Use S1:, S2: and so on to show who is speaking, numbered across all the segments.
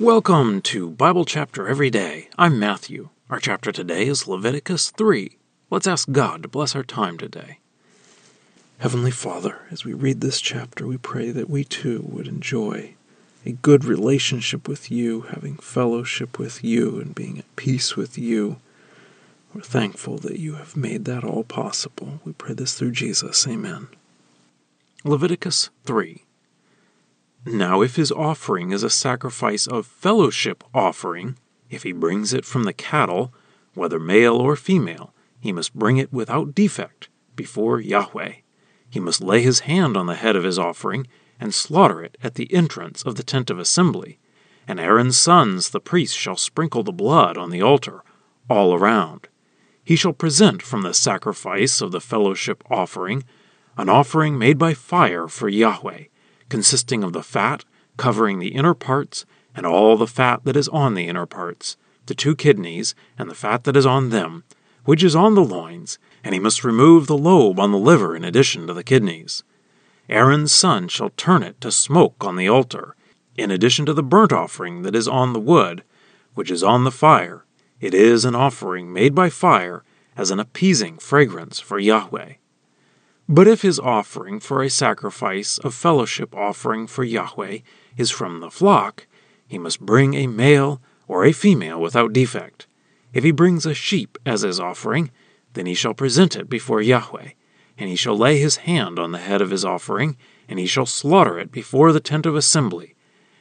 S1: Welcome to Bible Chapter Every Day. I'm Matthew. Our chapter today is Leviticus 3. Let's ask God to bless our time today.
S2: Heavenly Father, as we read this chapter, we pray that we too would enjoy a good relationship with you, having fellowship with you, and being at peace with you. We're thankful that you have made that all possible. We pray this through Jesus. Amen.
S1: Leviticus 3. Now, if his offering is a sacrifice of fellowship offering, if he brings it from the cattle, whether male or female, he must bring it without defect before Yahweh. He must lay his hand on the head of his offering and slaughter it at the entrance of the tent of assembly. And Aaron's sons, the priests, shall sprinkle the blood on the altar all around. He shall present from the sacrifice of the fellowship offering an offering made by fire for Yahweh consisting of the fat covering the inner parts and all the fat that is on the inner parts, the two kidneys and the fat that is on them, which is on the loins, and he must remove the lobe on the liver in addition to the kidneys. Aaron's son shall turn it to smoke on the altar, in addition to the burnt offering that is on the wood, which is on the fire. It is an offering made by fire as an appeasing fragrance for Yahweh. But if his offering for a sacrifice of fellowship offering for Yahweh is from the flock, he must bring a male or a female without defect. If he brings a sheep as his offering, then he shall present it before Yahweh, and he shall lay his hand on the head of his offering, and he shall slaughter it before the tent of assembly.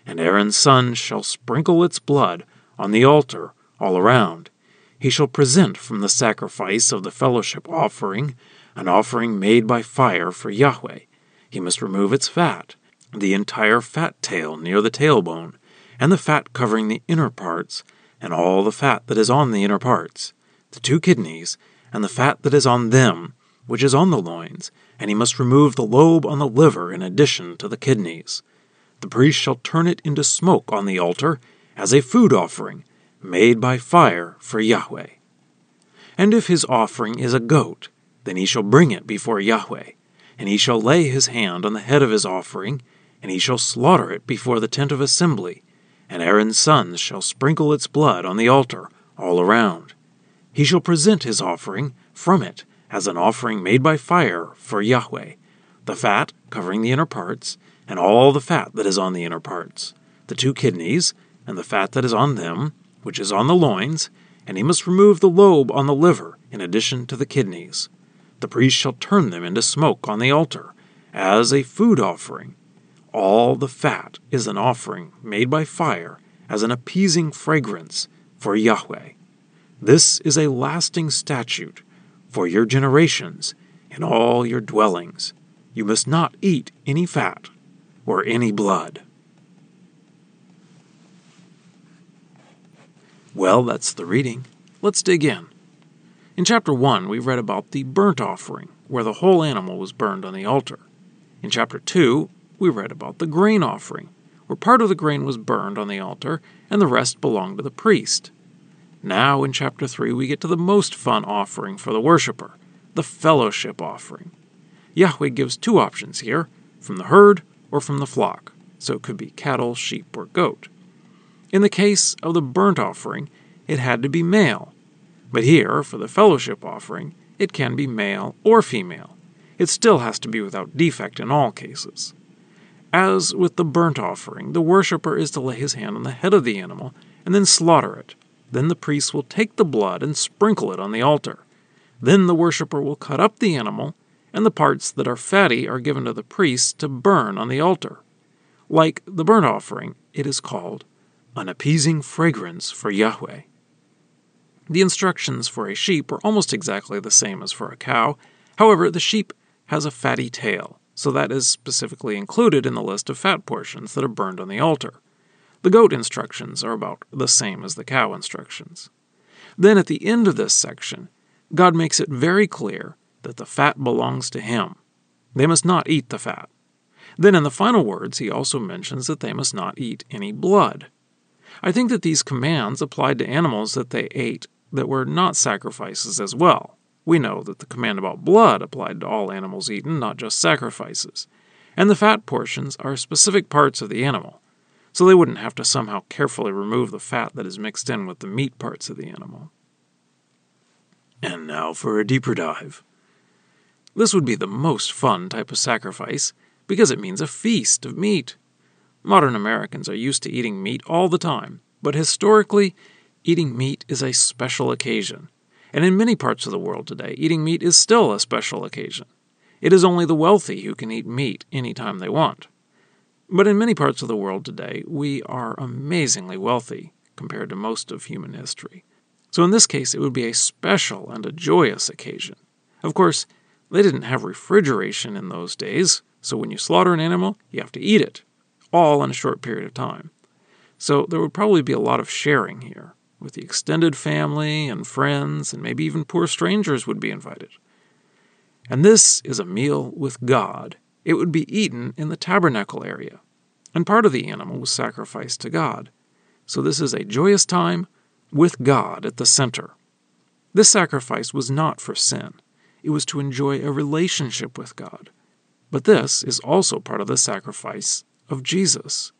S1: And Aaron's son shall sprinkle its blood on the altar all around. He shall present from the sacrifice of the fellowship offering an offering made by fire for Yahweh. He must remove its fat, the entire fat tail near the tailbone, and the fat covering the inner parts, and all the fat that is on the inner parts, the two kidneys, and the fat that is on them, which is on the loins, and he must remove the lobe on the liver in addition to the kidneys. The priest shall turn it into smoke on the altar as a food offering, made by fire for Yahweh. And if his offering is a goat, then he shall bring it before Yahweh, and he shall lay his hand on the head of his offering, and he shall slaughter it before the tent of assembly, and Aaron's sons shall sprinkle its blood on the altar all around. He shall present his offering from it as an offering made by fire for Yahweh, the fat covering the inner parts, and all the fat that is on the inner parts, the two kidneys, and the fat that is on them, which is on the loins, and he must remove the lobe on the liver in addition to the kidneys the priest shall turn them into smoke on the altar, as a food offering. All the fat is an offering made by fire as an appeasing fragrance for Yahweh. This is a lasting statute for your generations in all your dwellings. You must not eat any fat or any blood. Well, that's the reading. Let's dig in. In chapter 1, we read about the burnt offering, where the whole animal was burned on the altar. In chapter 2, we read about the grain offering, where part of the grain was burned on the altar and the rest belonged to the priest. Now, in chapter 3, we get to the most fun offering for the worshiper the fellowship offering. Yahweh gives two options here from the herd or from the flock, so it could be cattle, sheep, or goat. In the case of the burnt offering, it had to be male, but here, for the fellowship offering, it can be male or female. It still has to be without defect in all cases. As with the burnt offering, the worshipper is to lay his hand on the head of the animal and then slaughter it. Then the priest will take the blood and sprinkle it on the altar. Then the worshipper will cut up the animal, and the parts that are fatty are given to the priest to burn on the altar. Like the burnt offering, it is called an appeasing fragrance for Yahweh. The instructions for a sheep are almost exactly the same as for a cow. However, the sheep has a fatty tail, so that is specifically included in the list of fat portions that are burned on the altar. The goat instructions are about the same as the cow instructions. Then at the end of this section, God makes it very clear that the fat belongs to Him. They must not eat the fat. Then in the final words, He also mentions that they must not eat any blood. I think that these commands applied to animals that they ate that were not sacrifices as well. We know that the command about blood applied to all animals eaten, not just sacrifices. And the fat portions are specific parts of the animal. so they wouldn't have to somehow carefully remove the fat that is mixed in with the meat parts of the animal. And now for a deeper dive. This would be the most fun type of sacrifice because it means a feast of meat. Modern Americans are used to eating meat all the time, but historically, eating meat is a special occasion. And in many parts of the world today, eating meat is still a special occasion. It is only the wealthy who can eat meat any time they want. But in many parts of the world today, we are amazingly wealthy compared to most of human history. So in this case, it would be a special and a joyous occasion. Of course, they didn't have refrigeration in those days, so when you slaughter an animal, you have to eat it, all in a short period of time. So there would probably be a lot of sharing here, with the extended family and friends, and maybe even poor strangers would be invited. And this is a meal with God. It would be eaten in the tabernacle area, and part of the animal was sacrificed to God. So this is a joyous time with God at the center. This sacrifice was not for sin, it was to enjoy a relationship with God. But this is also part of the sacrifice of Jesus.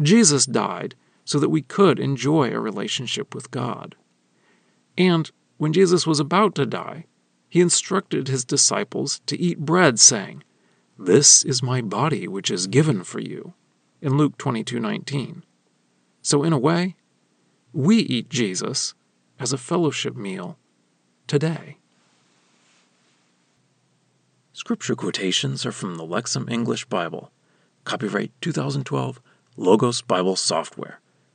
S1: Jesus died so that we could enjoy a relationship with God. And when Jesus was about to die, he instructed his disciples to eat bread, saying, This is my body which is given for you, in Luke 22:19. So in a way, we eat Jesus as a fellowship meal today. Scripture quotations are from the Lexham English Bible. Copyright 2012, Logos Bible Software.